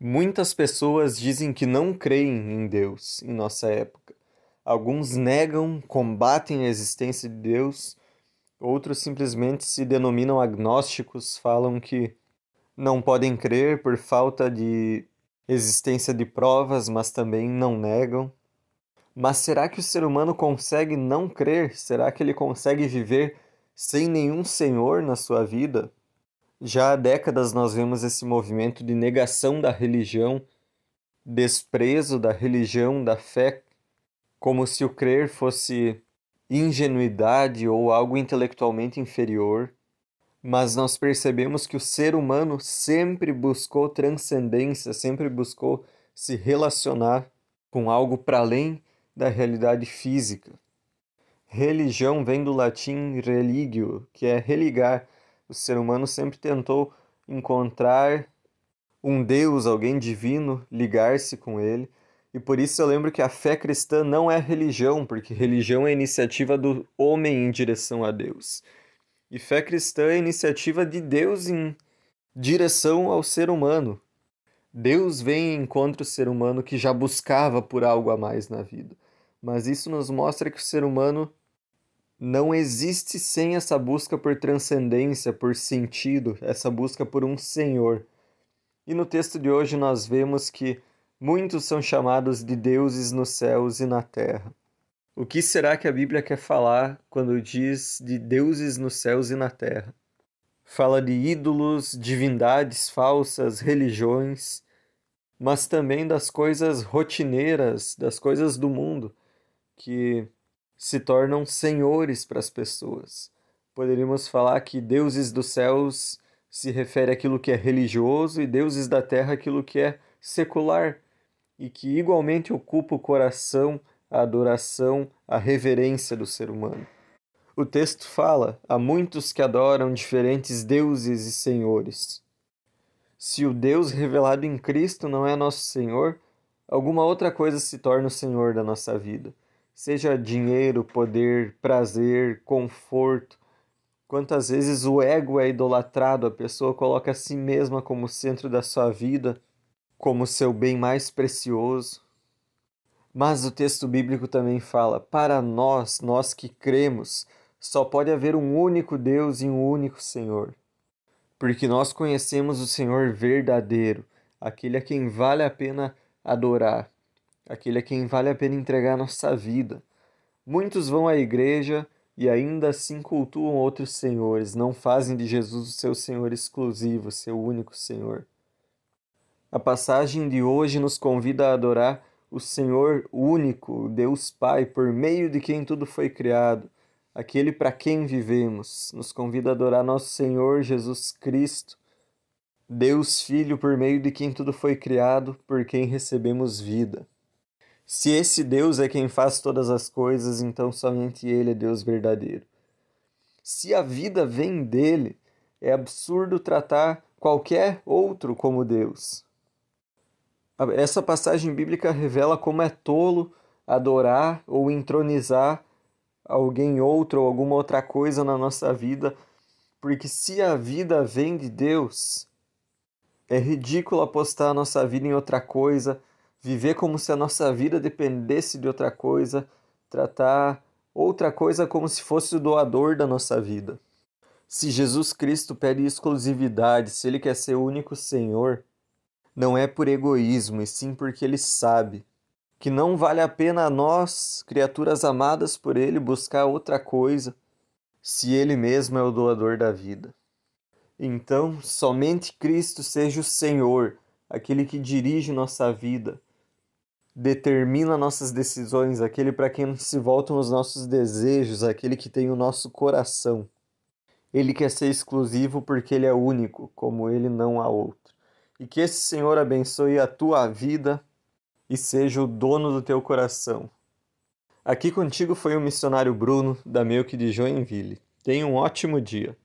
Muitas pessoas dizem que não creem em Deus em nossa época. Alguns negam, combatem a existência de Deus, outros simplesmente se denominam agnósticos, falam que não podem crer por falta de existência de provas, mas também não negam. Mas será que o ser humano consegue não crer? Será que ele consegue viver sem nenhum Senhor na sua vida? Já há décadas nós vemos esse movimento de negação da religião, desprezo da religião, da fé, como se o crer fosse ingenuidade ou algo intelectualmente inferior. Mas nós percebemos que o ser humano sempre buscou transcendência, sempre buscou se relacionar com algo para além da realidade física. Religião vem do latim religio, que é religar o ser humano sempre tentou encontrar um Deus, alguém divino, ligar-se com ele. E por isso eu lembro que a fé cristã não é religião, porque religião é iniciativa do homem em direção a Deus. E fé cristã é iniciativa de Deus em direção ao ser humano. Deus vem e encontra o ser humano que já buscava por algo a mais na vida. Mas isso nos mostra que o ser humano não existe sem essa busca por transcendência, por sentido, essa busca por um Senhor. E no texto de hoje nós vemos que muitos são chamados de deuses nos céus e na terra. O que será que a Bíblia quer falar quando diz de deuses nos céus e na terra? Fala de ídolos, divindades falsas, religiões, mas também das coisas rotineiras, das coisas do mundo, que se tornam senhores para as pessoas. Poderíamos falar que deuses dos céus se refere àquilo que é religioso e deuses da terra àquilo que é secular e que igualmente ocupa o coração, a adoração, a reverência do ser humano. O texto fala: há muitos que adoram diferentes deuses e senhores. Se o Deus revelado em Cristo não é nosso Senhor, alguma outra coisa se torna o Senhor da nossa vida seja dinheiro, poder, prazer, conforto. Quantas vezes o ego é idolatrado, a pessoa coloca a si mesma como centro da sua vida, como seu bem mais precioso. Mas o texto bíblico também fala: para nós, nós que cremos, só pode haver um único Deus e um único Senhor. Porque nós conhecemos o Senhor verdadeiro, aquele a quem vale a pena adorar aquele a quem vale a pena entregar a nossa vida. Muitos vão à igreja e ainda assim cultuam outros senhores, não fazem de Jesus o seu Senhor exclusivo, seu único Senhor. A passagem de hoje nos convida a adorar o Senhor único, Deus Pai, por meio de quem tudo foi criado, aquele para quem vivemos. Nos convida a adorar nosso Senhor Jesus Cristo, Deus Filho, por meio de quem tudo foi criado, por quem recebemos vida. Se esse Deus é quem faz todas as coisas, então somente Ele é Deus verdadeiro. Se a vida vem dele, é absurdo tratar qualquer outro como Deus. Essa passagem bíblica revela como é tolo adorar ou entronizar alguém outro ou alguma outra coisa na nossa vida, porque se a vida vem de Deus, é ridículo apostar a nossa vida em outra coisa, viver como se a nossa vida dependesse de outra coisa, tratar outra coisa como se fosse o doador da nossa vida. Se Jesus Cristo pede exclusividade, se ele quer ser o único Senhor, não é por egoísmo, e sim porque ele sabe que não vale a pena a nós, criaturas amadas por ele, buscar outra coisa, se ele mesmo é o doador da vida. Então, somente Cristo seja o Senhor, aquele que dirige nossa vida, determina nossas decisões, aquele para quem se voltam os nossos desejos, aquele que tem o nosso coração. Ele quer ser exclusivo porque ele é único, como ele não há outro. E que esse Senhor abençoe a tua vida e seja o dono do teu coração. Aqui contigo foi o missionário Bruno, da Melk de Joinville. Tenha um ótimo dia.